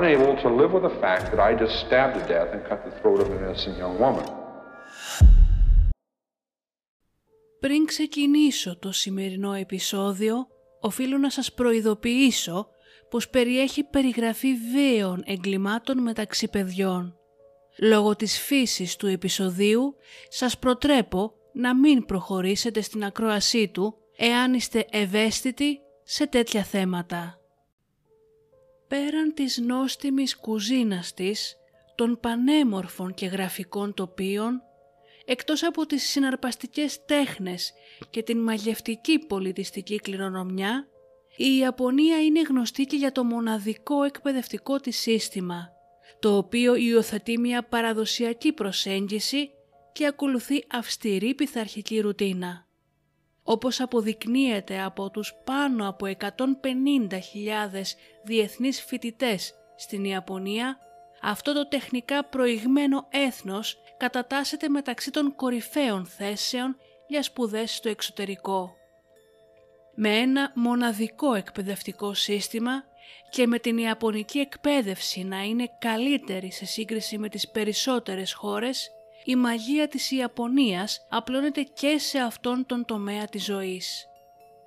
Unable to live with the fact that I just stabbed to death and cut the throat of an innocent young woman. Πριν ξεκινήσω το σημερινό επεισόδιο, οφείλω να σας προειδοποιήσω πως περιέχει περιγραφή βίαιων εγκλημάτων μεταξύ παιδιών. Λόγω της φύσης του επεισοδίου, σας προτρέπω να μην προχωρήσετε στην ακρόασή του εάν είστε ευαίσθητοι σε τέτοια θέματα. Πέραν της νόστιμης κουζίνας της, των πανέμορφων και γραφικών τοπίων, εκτός από τις συναρπαστικές τέχνες και την μαγευτική πολιτιστική κληρονομιά, η Ιαπωνία είναι γνωστή και για το μοναδικό εκπαιδευτικό της σύστημα, το οποίο υιοθετεί μια παραδοσιακή προσέγγιση και ακολουθεί αυστηρή πειθαρχική ρουτίνα. Όπως αποδεικνύεται από τους πάνω από 150.000 διεθνείς φοιτητές στην Ιαπωνία, αυτό το τεχνικά προηγμένο έθνος κατατάσσεται μεταξύ των κορυφαίων θέσεων για σπουδές στο εξωτερικό. Με ένα μοναδικό εκπαιδευτικό σύστημα και με την Ιαπωνική εκπαίδευση να είναι καλύτερη σε σύγκριση με τις περισσότερες χώρες, η μαγεία της Ιαπωνίας απλώνεται και σε αυτόν τον τομέα της ζωής.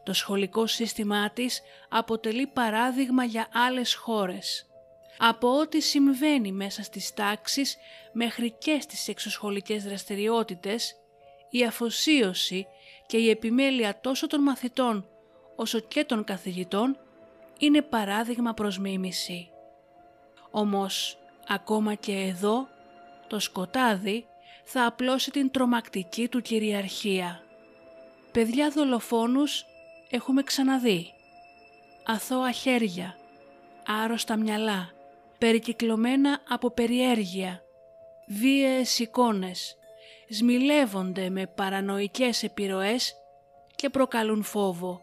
Το σχολικό σύστημά της αποτελεί παράδειγμα για άλλες χώρες. Από ό,τι συμβαίνει μέσα στις τάξεις μέχρι και στις εξωσχολικές δραστηριότητες, η αφοσίωση και η επιμέλεια τόσο των μαθητών όσο και των καθηγητών είναι παράδειγμα προς μίμηση. Όμως, ακόμα και εδώ, το σκοτάδι θα απλώσει την τρομακτική του κυριαρχία. Παιδιά δολοφόνους έχουμε ξαναδεί. Αθώα χέρια, άρρωστα μυαλά, περικυκλωμένα από περιέργεια, βίαιες εικόνες, σμιλεύονται με παρανοϊκές επιρροές και προκαλούν φόβο.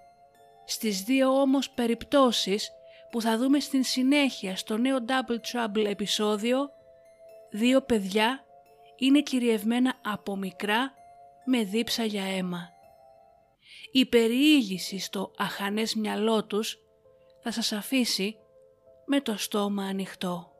Στις δύο όμως περιπτώσεις που θα δούμε στην συνέχεια στο νέο Double Trouble επεισόδιο, δύο παιδιά είναι κυριευμένα από μικρά με δίψα για αίμα. Η περιήγηση στο αχανές μυαλό τους θα σας αφήσει με το στόμα ανοιχτό.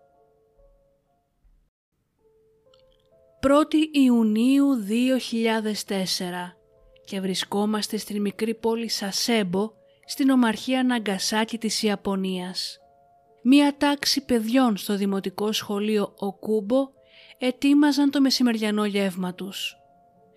1η Ιουνίου 2004 και βρισκόμαστε στην μικρή πόλη Σασέμπο στην ομαρχία Ναγκασάκη της Ιαπωνίας. Μία τάξη παιδιών στο δημοτικό σχολείο Οκούμπο ετοίμαζαν το μεσημεριανό γεύμα τους.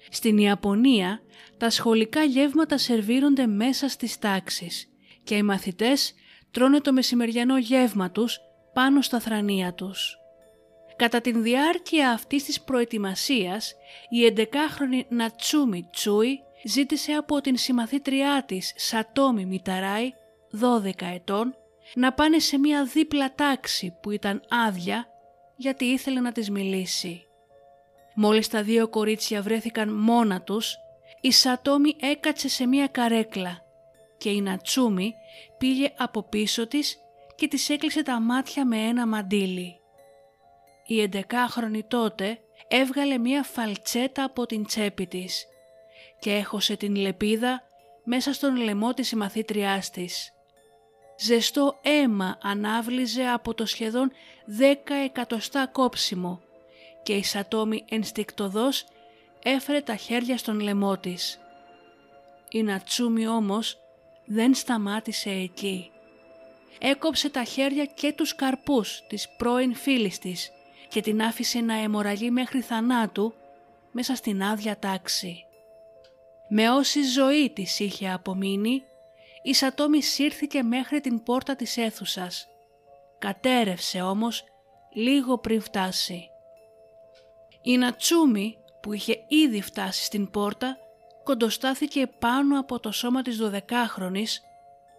Στην Ιαπωνία τα σχολικά γεύματα σερβίρονται μέσα στις τάξεις και οι μαθητές τρώνε το μεσημεριανό γεύμα τους πάνω στα θρανία τους. Κατά την διάρκεια αυτής της προετοιμασίας, η 11χρονη Νατσούμι Τσούι ζήτησε από την συμμαθήτριά της Σατόμι Μιταράι, 12 ετών, να πάνε σε μια δίπλα τάξη που ήταν άδεια γιατί ήθελε να της μιλήσει. Μόλις τα δύο κορίτσια βρέθηκαν μόνα τους, η Σατόμι έκατσε σε μια καρέκλα και η Νατσούμι πήγε από πίσω της και της έκλεισε τα μάτια με ένα μαντίλι. Η εντεκάχρονη τότε έβγαλε μία φαλτσέτα από την τσέπη της και έχωσε την λεπίδα μέσα στον λαιμό της συμμαθήτριάς της. Ζεστό αίμα ανάβλιζε από το σχεδόν δέκα εκατοστά κόψιμο και η Σατόμη ενστικτοδός έφερε τα χέρια στον λαιμό της. Η Νατσούμι όμως δεν σταμάτησε εκεί. Έκοψε τα χέρια και τους καρπούς της πρώην φίλης της και την άφησε να αιμορραγεί μέχρι θανάτου μέσα στην άδεια τάξη. Με όση ζωή της είχε απομείνει, η Σατόμη σύρθηκε μέχρι την πόρτα της αίθουσας. Κατέρευσε όμως λίγο πριν φτάσει. Η Νατσούμι που είχε ήδη φτάσει στην πόρτα κοντοστάθηκε πάνω από το σώμα της δωδεκάχρονης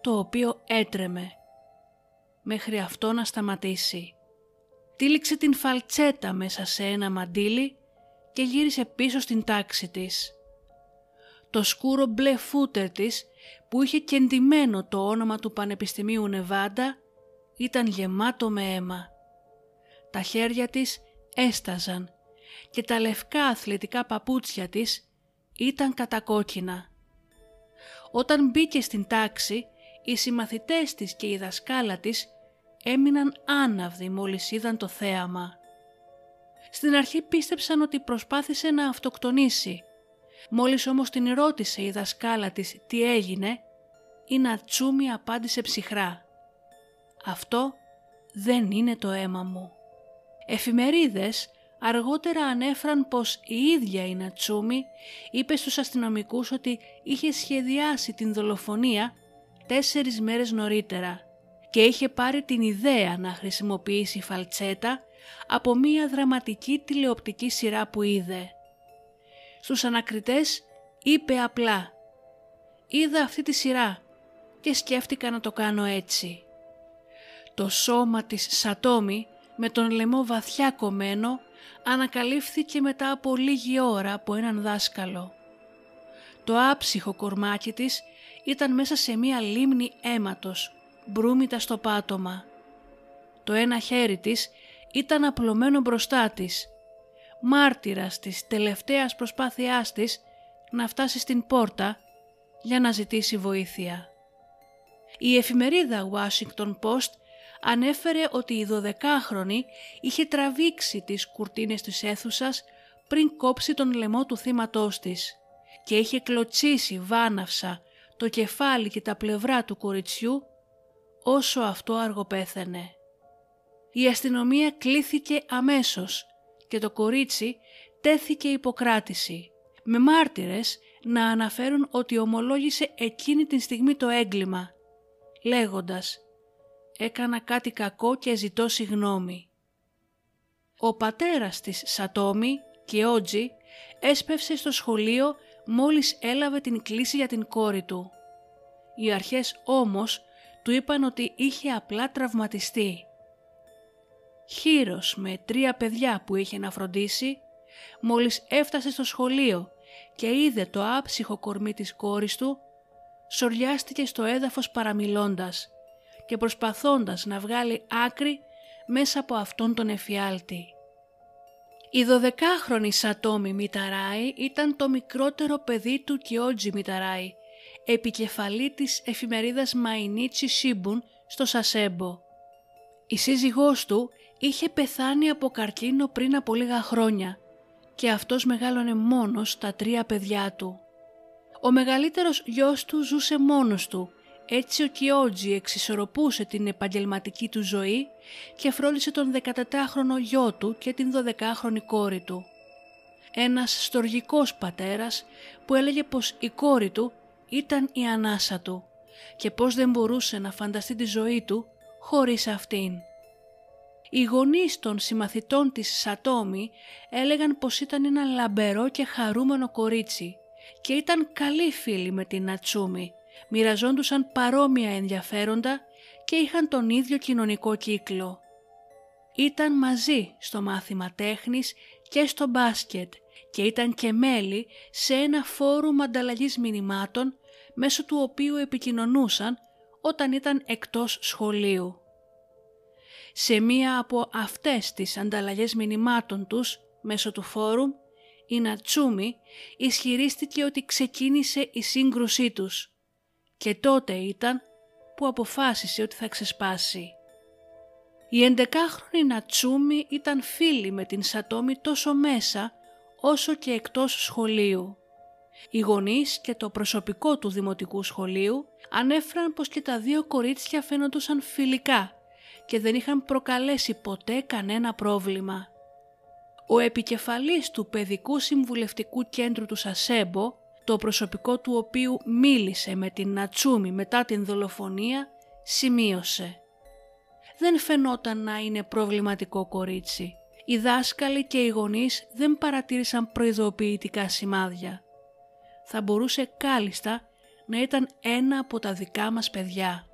το οποίο έτρεμε μέχρι αυτό να σταματήσει. Τύλιξε την φαλτσέτα μέσα σε ένα μαντίλι και γύρισε πίσω στην τάξη της. Το σκούρο μπλε φούτερ της που είχε κεντυμένο το όνομα του Πανεπιστημίου Νεβάντα ήταν γεμάτο με αίμα. Τα χέρια της έσταζαν και τα λευκά αθλητικά παπούτσια της ήταν κατακόκκινα. Όταν μπήκε στην τάξη, οι συμμαθητές της και η δασκάλα της έμειναν άναυδοι μόλις είδαν το θέαμα. Στην αρχή πίστεψαν ότι προσπάθησε να αυτοκτονήσει. Μόλις όμως την ρώτησε η δασκάλα της τι έγινε, η Νατσούμι απάντησε ψυχρά. «Αυτό δεν είναι το αίμα μου». Εφημερίδες αργότερα ανέφεραν πως η ίδια η Νατσούμι είπε στους αστυνομικούς ότι είχε σχεδιάσει την δολοφονία τέσσερις μέρες νωρίτερα και είχε πάρει την ιδέα να χρησιμοποιήσει φαλτσέτα από μία δραματική τηλεοπτική σειρά που είδε. Στους ανακριτές είπε απλά «Είδα αυτή τη σειρά και σκέφτηκα να το κάνω έτσι». Το σώμα της Σατόμι με τον λαιμό βαθιά κομμένο ανακαλύφθηκε μετά από λίγη ώρα από έναν δάσκαλο. Το άψυχο κορμάκι της ήταν μέσα σε μία λίμνη αίματος μπρούμητα στο πάτωμα. Το ένα χέρι της ήταν απλωμένο μπροστά της, μάρτυρας της τελευταίας προσπάθειάς της να φτάσει στην πόρτα για να ζητήσει βοήθεια. Η εφημερίδα Washington Post ανέφερε ότι η 12χρονη είχε τραβήξει τις κουρτίνες της αίθουσας πριν κόψει τον λαιμό του θύματός της και είχε κλωτσίσει βάναυσα το κεφάλι και τα πλευρά του κοριτσιού όσο αυτό αργοπέθαινε. Η αστυνομία κλήθηκε αμέσως και το κορίτσι τέθηκε υποκράτηση, με μάρτυρες να αναφέρουν ότι ομολόγησε εκείνη την στιγμή το έγκλημα, λέγοντας «Έκανα κάτι κακό και ζητώ συγνώμη». Ο πατέρας της Σατόμι και Ότζι έσπευσε στο σχολείο μόλις έλαβε την κλίση για την κόρη του. Οι αρχές όμως του είπαν ότι είχε απλά τραυματιστεί. Χείρος με τρία παιδιά που είχε να φροντίσει, μόλις έφτασε στο σχολείο και είδε το άψυχο κορμί της κόρης του, σοριάστηκε στο έδαφος παραμιλώντας και προσπαθώντας να βγάλει άκρη μέσα από αυτόν τον εφιάλτη. Η δωδεκάχρονη Σατόμι Μιταράη ήταν το μικρότερο παιδί του Κιότζι Μιταράη επικεφαλή της εφημερίδας Μαϊνίτσι Σίμπουν στο Σασέμπο. Η σύζυγός του είχε πεθάνει από καρκίνο πριν από λίγα χρόνια και αυτός μεγάλωνε μόνος τα τρία παιδιά του. Ο μεγαλύτερος γιος του ζούσε μόνος του, έτσι ο Κιότζι εξισορροπούσε την επαγγελματική του ζωή και φρόντισε τον 14χρονο γιο του και την 12χρονη κόρη του. Ένας στοργικός πατέρας που έλεγε πως η κόρη του ήταν η ανάσα του και πώς δεν μπορούσε να φανταστεί τη ζωή του χωρίς αυτήν. Οι γονείς των συμμαθητών της Σατόμι έλεγαν πως ήταν ένα λαμπερό και χαρούμενο κορίτσι και ήταν καλοί φίλοι με την Νατσούμι, μοιραζόντουσαν παρόμοια ενδιαφέροντα και είχαν τον ίδιο κοινωνικό κύκλο. Ήταν μαζί στο μάθημα τέχνης και στο μπάσκετ και ήταν και μέλη σε ένα φόρουμ ανταλλαγής μηνυμάτων μέσω του οποίου επικοινωνούσαν όταν ήταν εκτός σχολείου. Σε μία από αυτές τις ανταλλαγές μηνυμάτων τους μέσω του φόρουμ, η Νατσούμι ισχυρίστηκε ότι ξεκίνησε η σύγκρουσή τους και τότε ήταν που αποφάσισε ότι θα ξεσπάσει. Η 11χρονη Νατσούμι ήταν φίλη με την Σατόμι τόσο μέσα όσο και εκτός σχολείου. Οι γονείς και το προσωπικό του δημοτικού σχολείου ανέφεραν πως και τα δύο κορίτσια φαίνονταν φιλικά και δεν είχαν προκαλέσει ποτέ κανένα πρόβλημα. Ο επικεφαλής του Παιδικού Συμβουλευτικού Κέντρου του Σασέμπο, το προσωπικό του οποίου μίλησε με την Νατσούμι μετά την δολοφονία, σημείωσε. Δεν φαινόταν να είναι προβληματικό κορίτσι. Οι δάσκαλοι και οι γονείς δεν παρατήρησαν προειδοποιητικά σημάδια. Θα μπορούσε κάλλιστα να ήταν ένα από τα δικά μας παιδιά.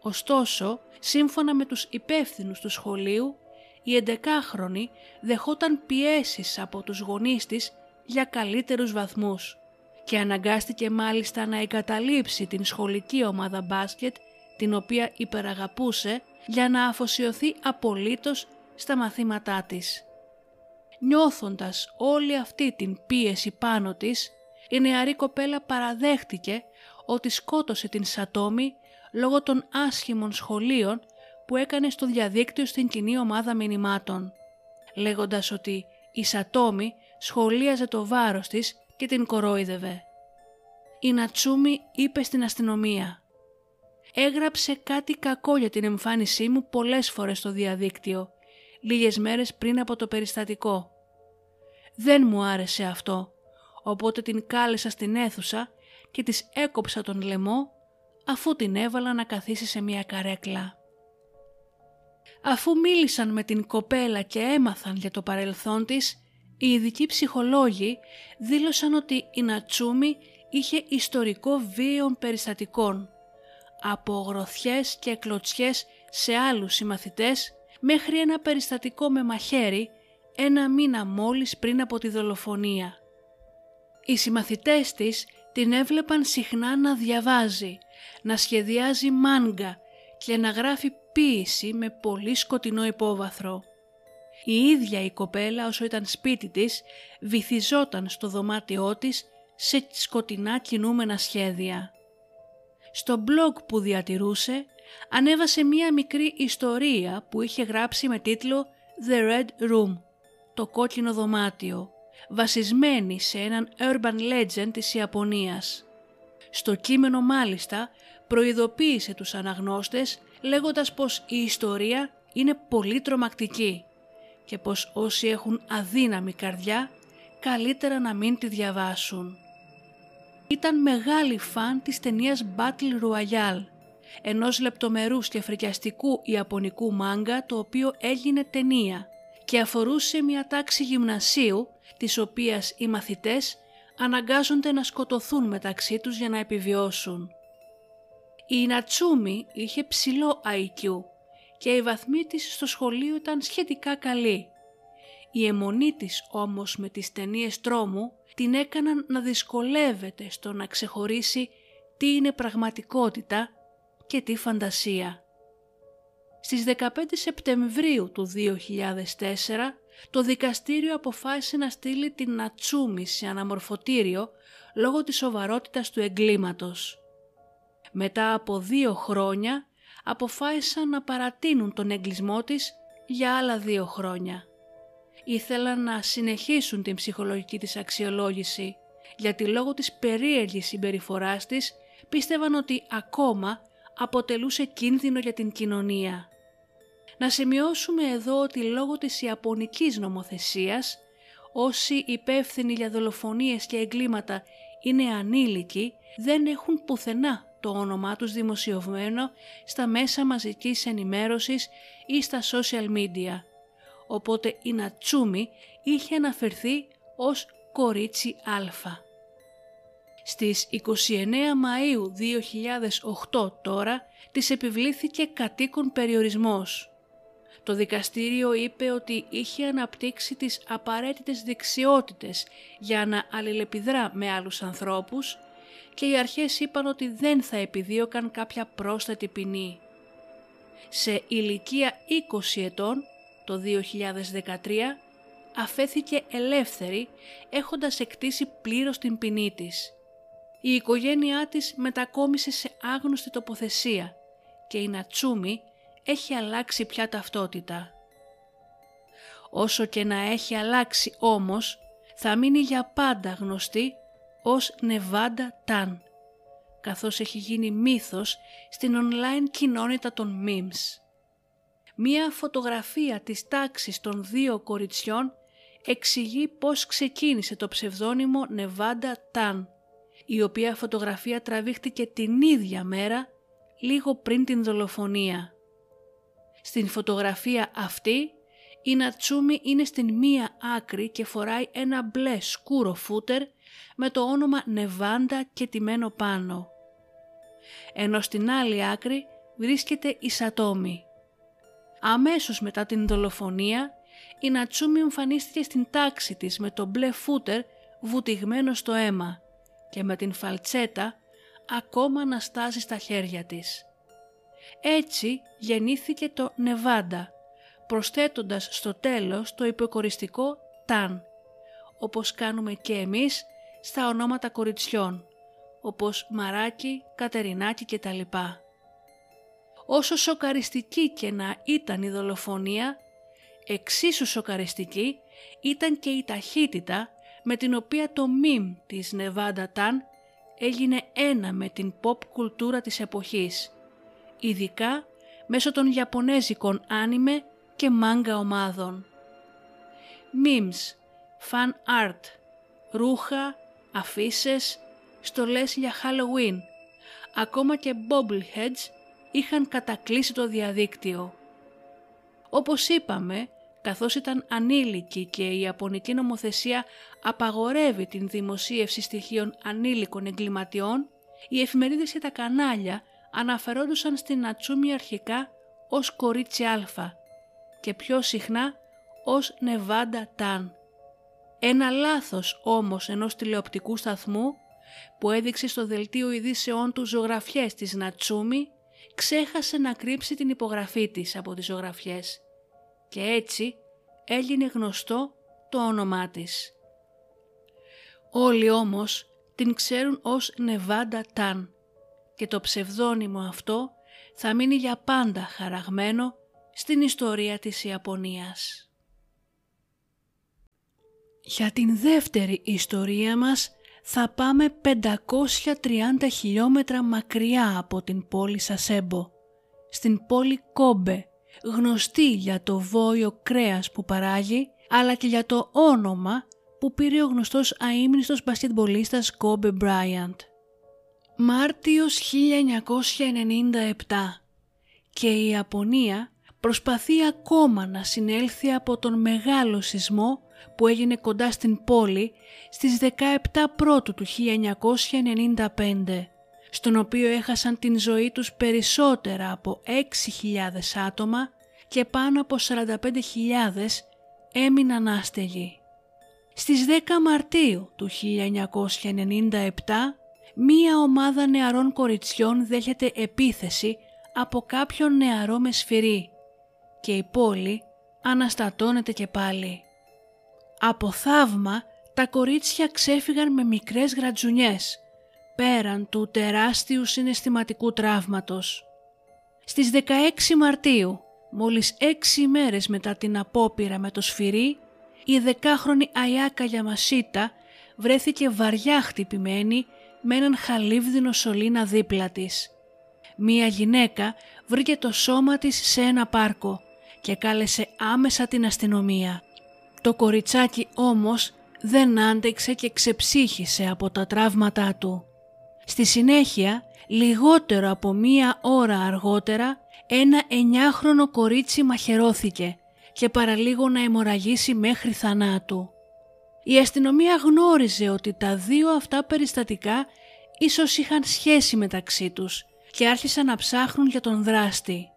Ωστόσο, σύμφωνα με τους υπεύθυνους του σχολείου, η 11χρονη δεχόταν πιέσεις από τους γονείς της για καλύτερους βαθμούς και αναγκάστηκε μάλιστα να εγκαταλείψει την σχολική ομάδα μπάσκετ την οποία υπεραγαπούσε για να αφοσιωθεί απολύτως στα μαθήματά της. Νιώθοντας όλη αυτή την πίεση πάνω της, η νεαρή κοπέλα παραδέχτηκε ότι σκότωσε την Σατόμη λόγω των άσχημων σχολείων που έκανε στο διαδίκτυο στην κοινή ομάδα μηνυμάτων, λέγοντας ότι η Σατόμη σχολίαζε το βάρος της και την κορόιδευε. Η Νατσούμι είπε στην αστυνομία «Έγραψε κάτι κακό για την εμφάνισή μου πολλές φορές στο διαδίκτυο, λίγες μέρες πριν από το περιστατικό. Δεν μου άρεσε αυτό, οπότε την κάλεσα στην αίθουσα και της έκοψα τον λαιμό αφού την έβαλα να καθίσει σε μια καρέκλα. Αφού μίλησαν με την κοπέλα και έμαθαν για το παρελθόν της, οι ειδικοί ψυχολόγοι δήλωσαν ότι η Νατσούμι είχε ιστορικό βίαιων περιστατικών, από γροθιές και κλωτσιές σε άλλους συμμαθητές μέχρι ένα περιστατικό με μαχαίρι ένα μήνα μόλις πριν από τη δολοφονία. Οι συμμαθητές της την έβλεπαν συχνά να διαβάζει, να σχεδιάζει μάνγκα και να γράφει ποίηση με πολύ σκοτεινό υπόβαθρο. Η ίδια η κοπέλα όσο ήταν σπίτι της βυθιζόταν στο δωμάτιό της σε σκοτεινά κινούμενα σχέδια. Στο blog που διατηρούσε ανέβασε μία μικρή ιστορία που είχε γράψει με τίτλο «The Red Room» το κόκκινο δωμάτιο, βασισμένη σε έναν urban legend της Ιαπωνίας. Στο κείμενο μάλιστα προειδοποίησε τους αναγνώστες λέγοντας πως η ιστορία είναι πολύ τρομακτική και πως όσοι έχουν αδύναμη καρδιά καλύτερα να μην τη διαβάσουν. Ήταν μεγάλη φαν της ταινίας Battle Royale, ενός λεπτομερούς και φρικιαστικού ιαπωνικού μάγκα το οποίο έγινε ταινία και αφορούσε μια τάξη γυμνασίου της οποίας οι μαθητές αναγκάζονται να σκοτωθούν μεταξύ τους για να επιβιώσουν. Η Νατσούμι είχε ψηλό IQ και η βαθμή της στο σχολείο ήταν σχετικά καλή. Η αιμονή της όμως με τις ταινίες τρόμου την έκαναν να δυσκολεύεται στο να ξεχωρίσει τι είναι πραγματικότητα και τι φαντασία. Στις 15 Σεπτεμβρίου του 2004 το δικαστήριο αποφάσισε να στείλει την Νατσούμι σε αναμορφωτήριο λόγω της σοβαρότητας του εγκλήματος. Μετά από δύο χρόνια αποφάσισαν να παρατείνουν τον εγκλισμό της για άλλα δύο χρόνια. Ήθελαν να συνεχίσουν την ψυχολογική της αξιολόγηση γιατί λόγω της περίεργης συμπεριφοράς της πίστευαν ότι ακόμα αποτελούσε κίνδυνο για την κοινωνία. Να σημειώσουμε εδώ ότι λόγω της Ιαπωνικής νομοθεσίας όσοι υπεύθυνοι για δολοφονίες και εγκλήματα είναι ανήλικοι δεν έχουν πουθενά το όνομά τους δημοσιευμένο στα μέσα μαζικής ενημέρωσης ή στα social media. Οπότε η Νατσούμι είχε αναφερθεί ως κορίτσι Α. Στις 29 Μαΐου 2008 τώρα της επιβλήθηκε κατοίκον περιορισμός. Το δικαστήριο είπε ότι είχε αναπτύξει τις απαραίτητες δεξιότητες για να αλληλεπιδρά με άλλους ανθρώπους και οι αρχές είπαν ότι δεν θα επιδίωκαν κάποια πρόσθετη ποινή. Σε ηλικία 20 ετών, το 2013, αφέθηκε ελεύθερη έχοντας εκτίσει πλήρως την ποινή της. Η οικογένειά της μετακόμισε σε άγνωστη τοποθεσία και η Νατσούμι έχει αλλάξει πια ταυτότητα. Όσο και να έχει αλλάξει όμως, θα μείνει για πάντα γνωστή ως Νεβάντα Ταν, καθώς έχει γίνει μύθος στην online κοινότητα των memes. Μία φωτογραφία της τάξης των δύο κοριτσιών εξηγεί πώς ξεκίνησε το ψευδόνυμο Νεβάντα Ταν, η οποία φωτογραφία τραβήχτηκε την ίδια μέρα, λίγο πριν την δολοφονία. Στην φωτογραφία αυτή, η Νατσούμι είναι στην μία άκρη και φοράει ένα μπλε σκούρο φούτερ με το όνομα Νεβάντα και τιμένο πάνω. Ενώ στην άλλη άκρη βρίσκεται η Σατόμι. Αμέσως μετά την δολοφονία, η Νατσούμι εμφανίστηκε στην τάξη της με το μπλε φούτερ βουτυγμένο στο αίμα και με την φαλτσέτα ακόμα να στάζει στα χέρια της. Έτσι γεννήθηκε το Νεβάντα, προσθέτοντας στο τέλος το υποκοριστικό «ταν», όπως κάνουμε και εμείς στα ονόματα κοριτσιών, όπως Μαράκι, Κατερινάκη κτλ. Όσο σοκαριστική και να ήταν η δολοφονία, εξίσου σοκαριστική ήταν και η ταχύτητα με την οποία το μιμ της Νεβάντα Ταν έγινε ένα με την pop κουλτούρα της εποχής, ειδικά μέσω των Ιαπωνέζικων άνιμε και μάγκα ομάδων. Memes, fan art, ρούχα, αφήσει, στολές για Halloween, ακόμα και bobbleheads είχαν κατακλείσει το διαδίκτυο. Όπως είπαμε, καθώς ήταν ανήλικη και η Ιαπωνική νομοθεσία απαγορεύει την δημοσίευση στοιχείων ανήλικων εγκληματιών, οι εφημερίδες και τα κανάλια αναφερόντουσαν στην Ατσούμι αρχικά ως κορίτσι αλφα και πιο συχνά ως Νεβάντα Ταν. Ένα λάθος όμως ενός τηλεοπτικού σταθμού που έδειξε στο δελτίο ειδήσεών του ζωγραφιές της Νατσούμι ξέχασε να κρύψει την υπογραφή της από τις ζωγραφιές και έτσι έγινε γνωστό το όνομά της. Όλοι όμως την ξέρουν ως Νεβάντα Ταν και το ψευδόνυμο αυτό θα μείνει για πάντα χαραγμένο στην ιστορία της Ιαπωνίας. Για την δεύτερη ιστορία μας θα πάμε 530 χιλιόμετρα μακριά από την πόλη Σασέμπο, στην πόλη Κόμπε, γνωστή για το βόηο κρέας που παράγει, αλλά και για το όνομα που πήρε ο γνωστός αείμνηστος μπασκετμπολίστας Κόμπε Μπράιαντ. Μάρτιος 1997 και η Ιαπωνία προσπαθεί ακόμα να συνέλθει από τον μεγάλο σεισμό που έγινε κοντά στην πόλη στις 17 Πρώτου του 1995, στον οποίο έχασαν την ζωή τους περισσότερα από 6.000 άτομα και πάνω από 45.000 έμειναν άστεγοι. Στις 10 Μαρτίου του 1997, μία ομάδα νεαρών κοριτσιών δέχεται επίθεση από κάποιον νεαρό με σφυρί και η πόλη αναστατώνεται και πάλι. Από θαύμα τα κορίτσια ξέφυγαν με μικρές γρατζουνιές, πέραν του τεράστιου συναισθηματικού τραύματος. Στις 16 Μαρτίου, μόλις έξι ημέρες μετά την απόπειρα με το σφυρί, η δεκάχρονη Αιάκα Γιαμασίτα βρέθηκε βαριά χτυπημένη με έναν χαλίβδινο σωλήνα δίπλα της. Μία γυναίκα βρήκε το σώμα της σε ένα πάρκο και κάλεσε άμεσα την αστυνομία. Το κοριτσάκι όμως δεν άντεξε και ξεψύχησε από τα τραύματά του. Στη συνέχεια, λιγότερο από μία ώρα αργότερα, ένα εννιάχρονο κορίτσι μαχαιρώθηκε και παραλίγο να αιμορραγήσει μέχρι θανάτου. Η αστυνομία γνώριζε ότι τα δύο αυτά περιστατικά ίσως είχαν σχέση μεταξύ τους και άρχισαν να ψάχνουν για τον δράστη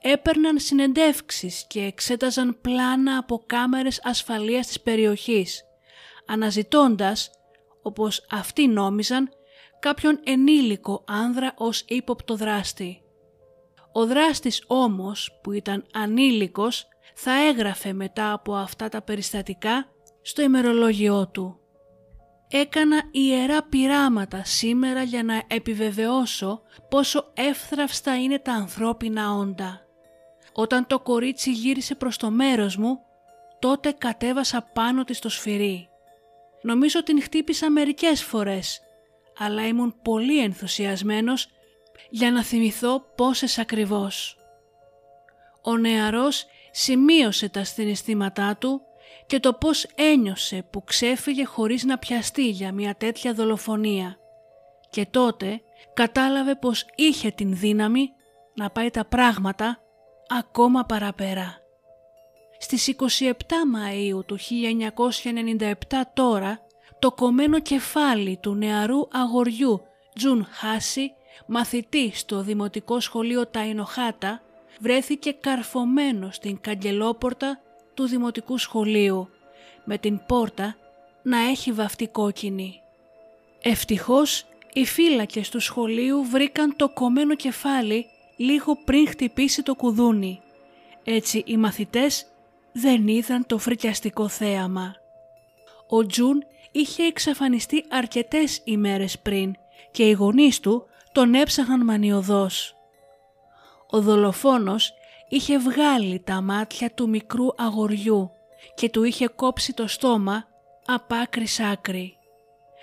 έπαιρναν συνεντεύξεις και εξέταζαν πλάνα από κάμερες ασφαλείας της περιοχής, αναζητώντας, όπως αυτοί νόμιζαν, κάποιον ενήλικο άνδρα ως ύποπτο δράστη. Ο δράστης όμως που ήταν ανήλικος θα έγραφε μετά από αυτά τα περιστατικά στο ημερολόγιό του. Έκανα ιερά πειράματα σήμερα για να επιβεβαιώσω πόσο εύθραυστα είναι τα ανθρώπινα όντα. Όταν το κορίτσι γύρισε προς το μέρος μου, τότε κατέβασα πάνω της το σφυρί. Νομίζω την χτύπησα μερικές φορές, αλλά ήμουν πολύ ενθουσιασμένος για να θυμηθώ πόσες ακριβώς. Ο νεαρός σημείωσε τα συναισθήματά του και το πώς ένιωσε που ξέφυγε χωρίς να πιαστεί για μια τέτοια δολοφονία και τότε κατάλαβε πως είχε την δύναμη να πάει τα πράγματα ακόμα παραπέρα. Στις 27 Μαΐου του 1997 τώρα το κομμένο κεφάλι του νεαρού αγοριού Τζουν Χάση, μαθητή στο Δημοτικό Σχολείο Ταϊνοχάτα, βρέθηκε καρφωμένο στην καγκελόπορτα του Δημοτικού Σχολείου, με την πόρτα να έχει βαφτεί κόκκινη. Ευτυχώς οι φύλακες του σχολείου βρήκαν το κομμένο κεφάλι λίγο πριν χτυπήσει το κουδούνι. Έτσι οι μαθητές δεν είδαν το φρικιαστικό θέαμα. Ο Τζουν είχε εξαφανιστεί αρκετές ημέρες πριν και οι γονείς του τον έψαχναν μανιωδώς. Ο δολοφόνος είχε βγάλει τα μάτια του μικρού αγοριού και του είχε κόψει το στόμα απ' άκρη σ' άκρη.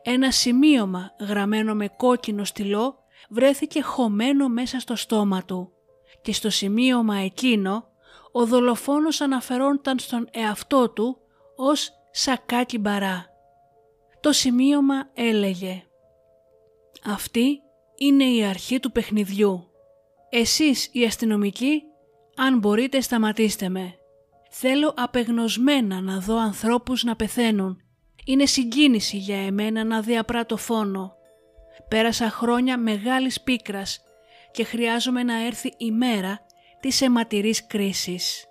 Ένα σημείωμα γραμμένο με κόκκινο στυλό βρέθηκε χωμένο μέσα στο στόμα του και στο σημείωμα εκείνο ο δολοφόνος αναφερόνταν στον εαυτό του ως σακάκι μπαρά. Το σημείωμα έλεγε «Αυτή είναι η αρχή του παιχνιδιού. Εσείς οι αστυνομικοί, αν μπορείτε σταματήστε με. Θέλω απεγνωσμένα να δω ανθρώπους να πεθαίνουν. Είναι συγκίνηση για εμένα να διαπράττω φόνο. Πέρασα χρόνια μεγάλης πίκρας και χρειάζομαι να έρθει η μέρα της αιματηρής κρίσης.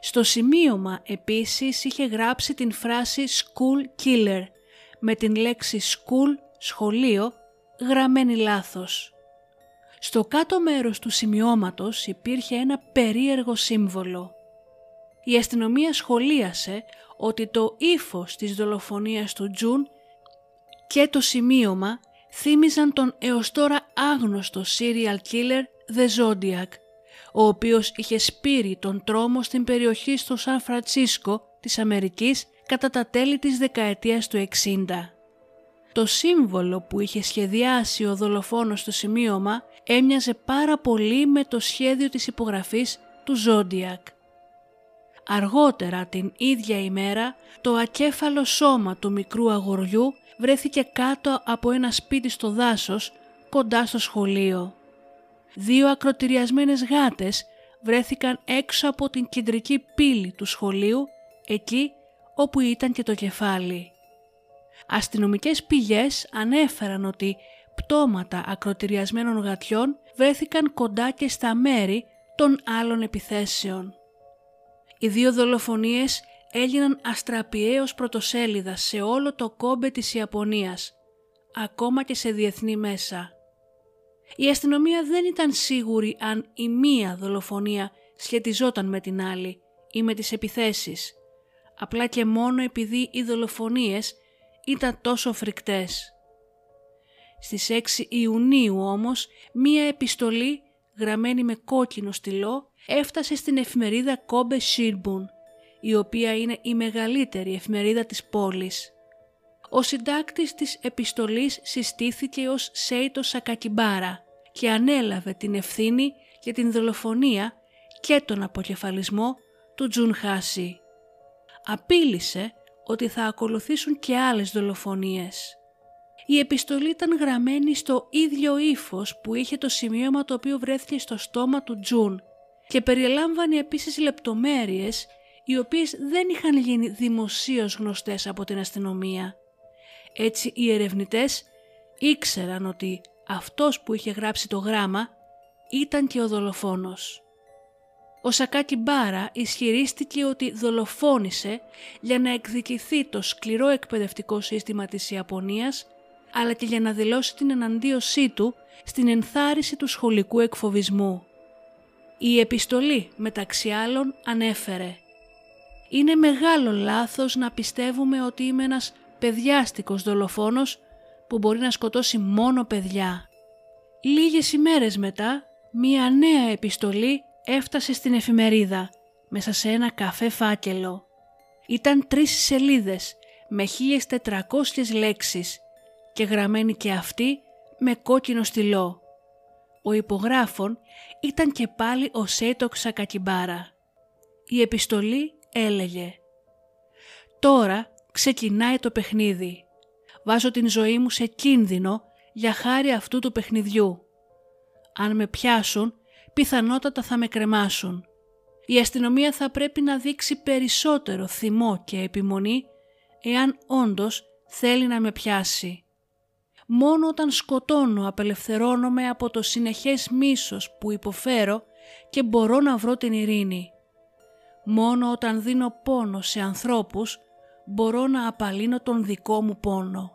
Στο σημείωμα επίσης είχε γράψει την φράση «school killer» με την λέξη «school» σχολείο γραμμένη λάθος. Στο κάτω μέρος του σημειώματος υπήρχε ένα περίεργο σύμβολο. Η αστυνομία σχολίασε ότι το ύφος της δολοφονίας του Τζουν και το σημείωμα θύμιζαν τον έως τώρα άγνωστο serial killer The Zodiac, ο οποίος είχε σπείρει τον τρόμο στην περιοχή στο Σαν Φρανσίσκο της Αμερικής κατά τα τέλη της δεκαετίας του 60. Το σύμβολο που είχε σχεδιάσει ο δολοφόνος στο σημείωμα έμοιαζε πάρα πολύ με το σχέδιο της υπογραφής του Ζόντιακ. Αργότερα την ίδια ημέρα το ακέφαλο σώμα του μικρού αγοριού βρέθηκε κάτω από ένα σπίτι στο δάσος κοντά στο σχολείο. Δύο ακροτηριασμένες γάτες βρέθηκαν έξω από την κεντρική πύλη του σχολείου εκεί όπου ήταν και το κεφάλι. Αστυνομικές πηγές ανέφεραν ότι πτώματα ακροτηριασμένων γατιών βρέθηκαν κοντά και στα μέρη των άλλων επιθέσεων. Οι δύο δολοφονίες έγιναν αστραπιαίως πρωτοσέλιδα σε όλο το κόμπε της Ιαπωνίας, ακόμα και σε διεθνή μέσα. Η αστυνομία δεν ήταν σίγουρη αν η μία δολοφονία σχετιζόταν με την άλλη ή με τις επιθέσεις, απλά και μόνο επειδή οι δολοφονίες ήταν τόσο φρικτές. Στις 6 Ιουνίου όμως μία επιστολή γραμμένη με κόκκινο στυλό έφτασε στην εφημερίδα Κόμπε Σίρμπουν, η οποία είναι η μεγαλύτερη εφημερίδα της πόλης. Ο συντάκτης της επιστολής συστήθηκε ως Σέιτο Σακακιμπάρα και ανέλαβε την ευθύνη για την δολοφονία και τον αποκεφαλισμό του Τζουν Χάση. Απείλησε ότι θα ακολουθήσουν και άλλες δολοφονίες. Η επιστολή ήταν γραμμένη στο ίδιο ύφος που είχε το σημείωμα το οποίο βρέθηκε στο στόμα του Τζουν και περιλάμβανε επίσης λεπτομέρειες οι οποίες δεν είχαν γίνει δημοσίως γνωστές από την αστυνομία. Έτσι οι ερευνητές ήξεραν ότι αυτός που είχε γράψει το γράμμα ήταν και ο δολοφόνος. Ο Σακάκι Μπάρα ισχυρίστηκε ότι δολοφόνησε για να εκδικηθεί το σκληρό εκπαιδευτικό σύστημα της Ιαπωνίας αλλά και για να δηλώσει την εναντίωσή του στην ενθάρρυνση του σχολικού εκφοβισμού. Η επιστολή μεταξύ άλλων ανέφερε «Είναι μεγάλο λάθος να πιστεύουμε ότι είμαι ένας παιδιάστικος δολοφόνος που μπορεί να σκοτώσει μόνο παιδιά». Λίγες ημέρες μετά, μία νέα επιστολή έφτασε στην εφημερίδα μέσα σε ένα καφέ φάκελο. Ήταν τρεις σελίδες με 1400 λέξεις και γραμμένη και αυτή με κόκκινο στυλό. Ο υπογράφων ήταν και πάλι ο Σέιτο Ξακακιμπάρα. Η επιστολή έλεγε «Τώρα ξεκινάει το παιχνίδι. Βάζω την ζωή μου σε κίνδυνο για χάρη αυτού του παιχνιδιού. Αν με πιάσουν, πιθανότατα θα με κρεμάσουν. Η αστυνομία θα πρέπει να δείξει περισσότερο θυμό και επιμονή εάν όντως θέλει να με πιάσει. Μόνο όταν σκοτώνω απελευθερώνομαι από το συνεχές μίσος που υποφέρω και μπορώ να βρω την ειρήνη. Μόνο όταν δίνω πόνο σε ανθρώπους μπορώ να απαλύνω τον δικό μου πόνο.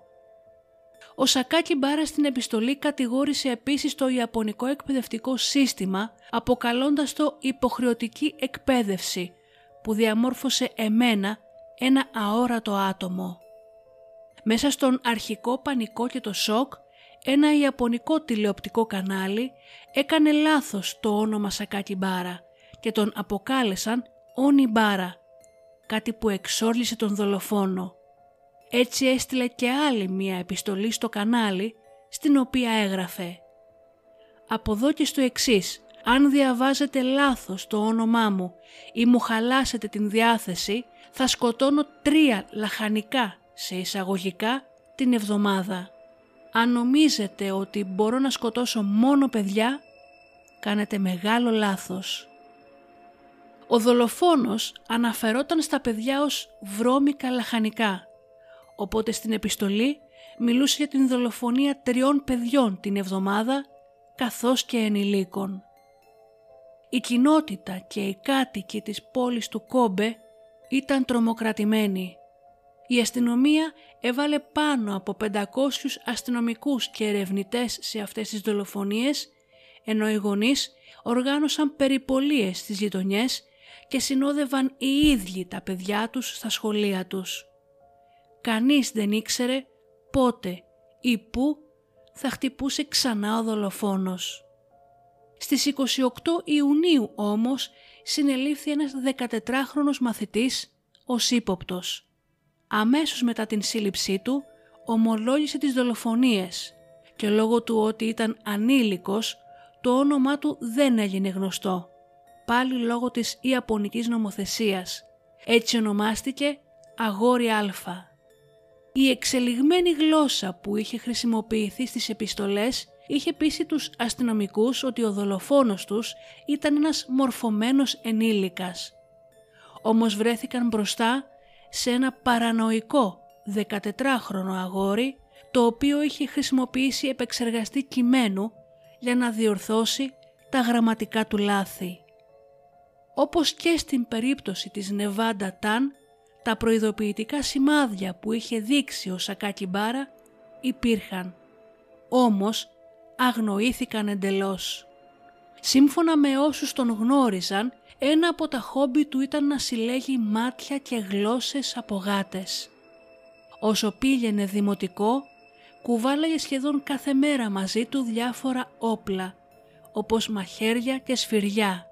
Ο Σακάκι Μπάρα στην επιστολή κατηγόρησε επίσης το Ιαπωνικό εκπαιδευτικό σύστημα αποκαλώντας το υποχρεωτική εκπαίδευση που διαμόρφωσε εμένα ένα αόρατο άτομο. Μέσα στον αρχικό πανικό και το σοκ, ένα Ιαπωνικό τηλεοπτικό κανάλι έκανε λάθος το όνομα Σακάκι Μπάρα και τον αποκάλεσαν Όνι Μπάρα, κάτι που εξόρλησε τον δολοφόνο. Έτσι έστειλε και άλλη μία επιστολή στο κανάλι στην οποία έγραφε «Από εδώ και στο εξής, αν διαβάζετε λάθος το όνομά μου ή μου χαλάσετε την διάθεση, θα σκοτώνω τρία λαχανικά σε εισαγωγικά την εβδομάδα. Αν νομίζετε ότι μπορώ να σκοτώσω μόνο παιδιά, κάνετε μεγάλο λάθος. Ο δολοφόνος αναφερόταν στα παιδιά ως βρώμικα λαχανικά, οπότε στην επιστολή μιλούσε για την δολοφονία τριών παιδιών την εβδομάδα καθώς και ενηλίκων. Η κοινότητα και οι κάτοικοι της πόλης του Κόμπε ήταν τρομοκρατημένοι. Η αστυνομία έβαλε πάνω από 500 αστυνομικούς και ερευνητές σε αυτές τις δολοφονίες, ενώ οι γονείς οργάνωσαν περιπολίες στις γειτονιές και συνόδευαν οι ίδιοι τα παιδιά τους στα σχολεία τους. Κανείς δεν ήξερε πότε ή πού θα χτυπούσε ξανά ο δολοφόνος. Στις 28 Ιουνίου όμως συνελήφθη ένας 14χρονος μαθητής ως ύποπτος. Αμέσως μετά την σύλληψή του ομολόγησε τις δολοφονίες και λόγω του ότι ήταν ανήλικος το όνομά του δεν έγινε γνωστό, πάλι λόγω της Ιαπωνικής νομοθεσίας. Έτσι ονομάστηκε Αγόρι Α. Η εξελιγμένη γλώσσα που είχε χρησιμοποιηθεί στις επιστολές είχε πείσει τους αστυνομικούς ότι ο δολοφόνος τους ήταν ένας μορφωμένος ενήλικας. Όμως βρέθηκαν μπροστά σε ένα παρανοϊκό 14χρονο αγόρι το οποίο είχε χρησιμοποιήσει επεξεργαστή κειμένου για να διορθώσει τα γραμματικά του λάθη. Όπως και στην περίπτωση της Νεβάντα Ταν, τα προειδοποιητικά σημάδια που είχε δείξει ο Σακάκι Μπάρα υπήρχαν. Όμως αγνοήθηκαν εντελώς. Σύμφωνα με όσους τον γνώριζαν, ένα από τα χόμπι του ήταν να συλλέγει μάτια και γλώσσες από γάτες. Όσο πήγαινε δημοτικό, κουβάλαγε σχεδόν κάθε μέρα μαζί του διάφορα όπλα, όπως μαχαίρια και σφυριά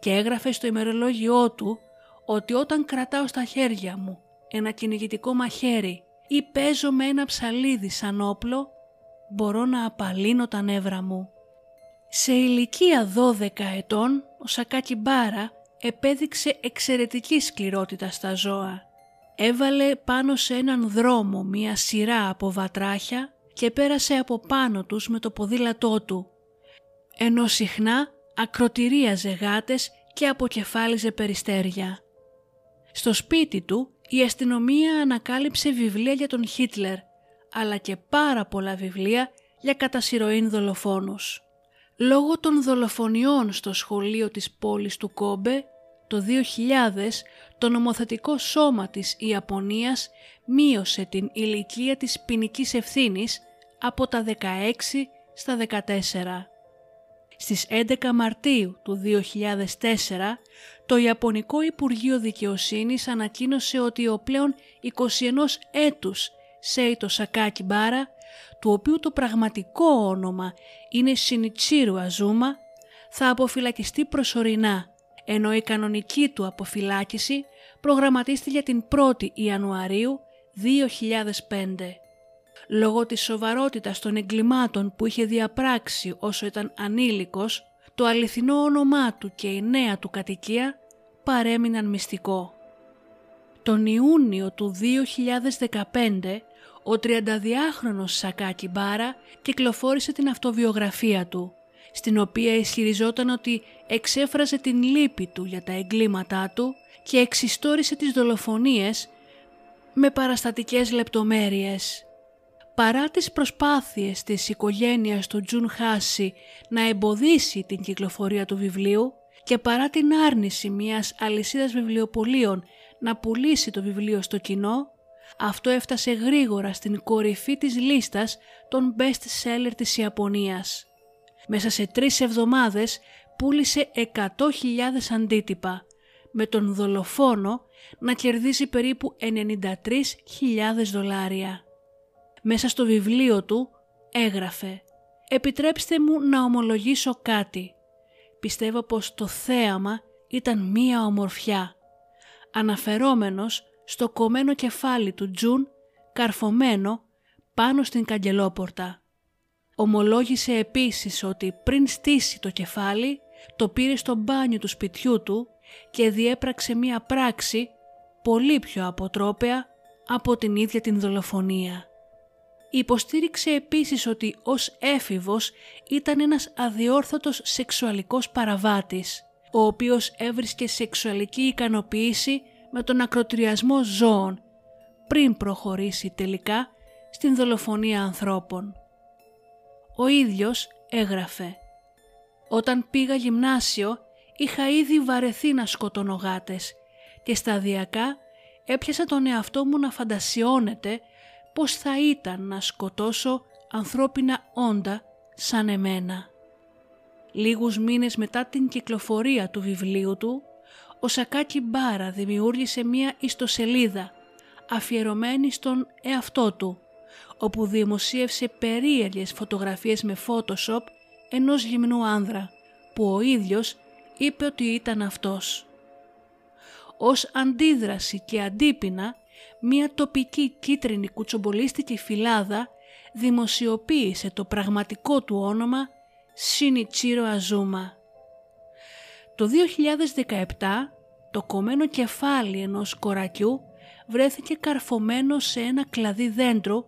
και έγραφε στο ημερολόγιό του ότι όταν κρατάω στα χέρια μου ένα κυνηγητικό μαχαίρι ή παίζω με ένα ψαλίδι σαν όπλο, μπορώ να απαλύνω τα νεύρα μου. Σε ηλικία 12 ετών, ο Σακάκι Μπάρα επέδειξε εξαιρετική σκληρότητα στα ζώα. Έβαλε πάνω σε έναν δρόμο μία σειρά από βατράχια και πέρασε από πάνω τους με το ποδήλατό του, ενώ συχνά ακροτηρίαζε γάτες και αποκεφάλιζε περιστέρια. Στο σπίτι του η αστυνομία ανακάλυψε βιβλία για τον Χίτλερ, αλλά και πάρα πολλά βιβλία για κατασυρωήν δολοφόνους. Λόγω των δολοφονιών στο σχολείο της πόλης του Κόμπε, το 2000 το νομοθετικό σώμα της Ιαπωνίας μείωσε την ηλικία της ποινικής ευθύνης από τα 16 στα 14. Στις 11 Μαρτίου του 2004, το Ιαπωνικό Υπουργείο Δικαιοσύνης ανακοίνωσε ότι ο πλέον 21 έτους Σέιτο Σακάκι Μπάρα, του οποίου το πραγματικό όνομα είναι Σινιτσίρου Αζούμα, θα αποφυλακιστεί προσωρινά, ενώ η κανονική του αποφυλάκηση προγραμματίστηκε για την 1η Ιανουαρίου 2005. Λόγω της σοβαρότητας των εγκλημάτων που είχε διαπράξει όσο ήταν ανήλικος, το αληθινό όνομά του και η νέα του κατοικία παρέμειναν μυστικό. Τον Ιούνιο του 2015 ο 32χρονος Σακάκι Μπάρα κυκλοφόρησε την αυτοβιογραφία του, στην οποία ισχυριζόταν ότι εξέφραζε την λύπη του για τα εγκλήματά του και εξιστόρισε τις δολοφονίες με παραστατικές λεπτομέρειες. Παρά τις προσπάθειες της οικογένειας του Τζουν Χάση να εμποδίσει την κυκλοφορία του βιβλίου και παρά την άρνηση μιας αλυσίδας βιβλιοπολίων να πουλήσει το βιβλίο στο κοινό, αυτό έφτασε γρήγορα στην κορυφή της λίστας των best seller της Ιαπωνίας. Μέσα σε τρεις εβδομάδες πούλησε 100.000 αντίτυπα, με τον δολοφόνο να κερδίσει περίπου 93.000 δολάρια. Μέσα στο βιβλίο του έγραφε «Επιτρέψτε μου να ομολογήσω κάτι. Πιστεύω πως το θέαμα ήταν μία ομορφιά». Αναφερόμενος στο κομμένο κεφάλι του Τζουν καρφωμένο πάνω στην καγκελόπορτα. Ομολόγησε επίσης ότι πριν στήσει το κεφάλι το πήρε στο μπάνιο του σπιτιού του και διέπραξε μία πράξη πολύ πιο αποτρόπαια από την ίδια την δολοφονία. Υποστήριξε επίσης ότι ως έφηβος ήταν ένας αδιόρθωτος σεξουαλικός παραβάτης, ο οποίος έβρισκε σεξουαλική ικανοποίηση με τον ακροτηριασμό ζώων πριν προχωρήσει τελικά στην δολοφονία ανθρώπων. Ο ίδιος έγραφε «Όταν πήγα γυμνάσιο είχα ήδη βαρεθεί να σκοτώνω γάτες και σταδιακά έπιασα τον εαυτό μου να φαντασιώνεται πώς θα ήταν να σκοτώσω ανθρώπινα όντα σαν εμένα. Λίγους μήνες μετά την κυκλοφορία του βιβλίου του, ο Σακάκι Μπάρα δημιούργησε μία ιστοσελίδα αφιερωμένη στον εαυτό του, όπου δημοσίευσε περίεργες φωτογραφίες με Photoshop ενός γυμνού άνδρα, που ο ίδιος είπε ότι ήταν αυτός. Ως αντίδραση και αντίπεινα, μία τοπική κίτρινη κουτσομπολίστικη φυλάδα δημοσιοποίησε το πραγματικό του όνομα Σινιτσίρο Αζούμα. Το 2017 το κομμένο κεφάλι ενός κορακιού βρέθηκε καρφωμένο σε ένα κλαδί δέντρο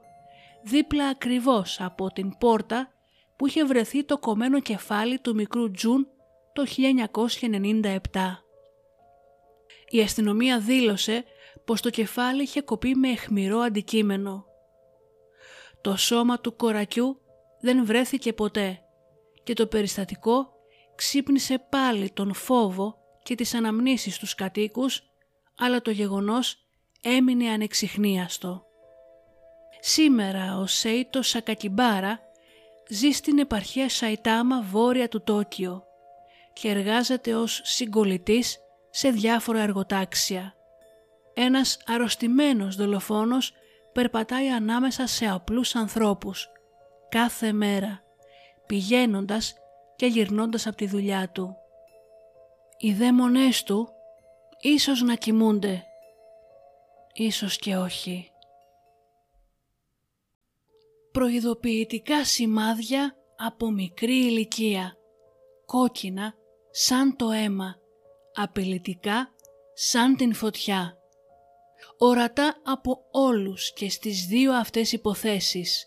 δίπλα ακριβώς από την πόρτα που είχε βρεθεί το κομμένο κεφάλι του μικρού Τζουν το 1997. Η αστυνομία δήλωσε πως το κεφάλι είχε κοπεί με αιχμηρό αντικείμενο. Το σώμα του κορακιού δεν βρέθηκε ποτέ και το περιστατικό ξύπνησε πάλι τον φόβο και τις αναμνήσεις στους κατοίκους, αλλά το γεγονός έμεινε ανεξιχνίαστο. Σήμερα ο Σέιτο Σακακιμπάρα ζει στην επαρχία Σαϊτάμα βόρεια του Τόκιο και εργάζεται ως συγκολητής σε διάφορα εργοτάξια. Ένας αρρωστημένος δολοφόνος περπατάει ανάμεσα σε απλούς ανθρώπους κάθε μέρα, πηγαίνοντας και γυρνώντας από τη δουλειά του. Οι δαίμονές του ίσως να κοιμούνται, ίσως και όχι. Προειδοποιητικά σημάδια από μικρή ηλικία, κόκκινα σαν το αίμα, απειλητικά σαν την φωτιά. Ορατά από όλους και στις δύο αυτές υποθέσεις,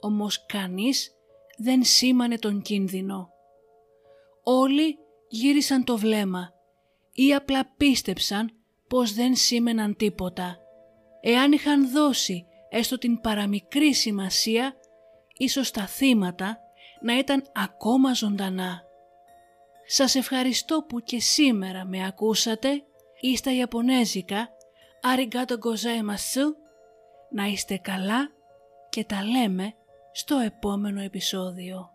όμως κανείς δεν σήμανε τον κίνδυνο. Όλοι γύρισαν το βλέμμα ή απλά πίστεψαν πως δεν σήμαιναν τίποτα. Εάν είχαν δώσει έστω την παραμικρή σημασία, ίσως τα θύματα να ήταν ακόμα ζωντανά. Σας ευχαριστώ που και σήμερα με ακούσατε ή στα Ιαπωνέζικα «Arigato gozaimasu» να είστε καλά και τα λέμε στο επόμενο επεισόδιο.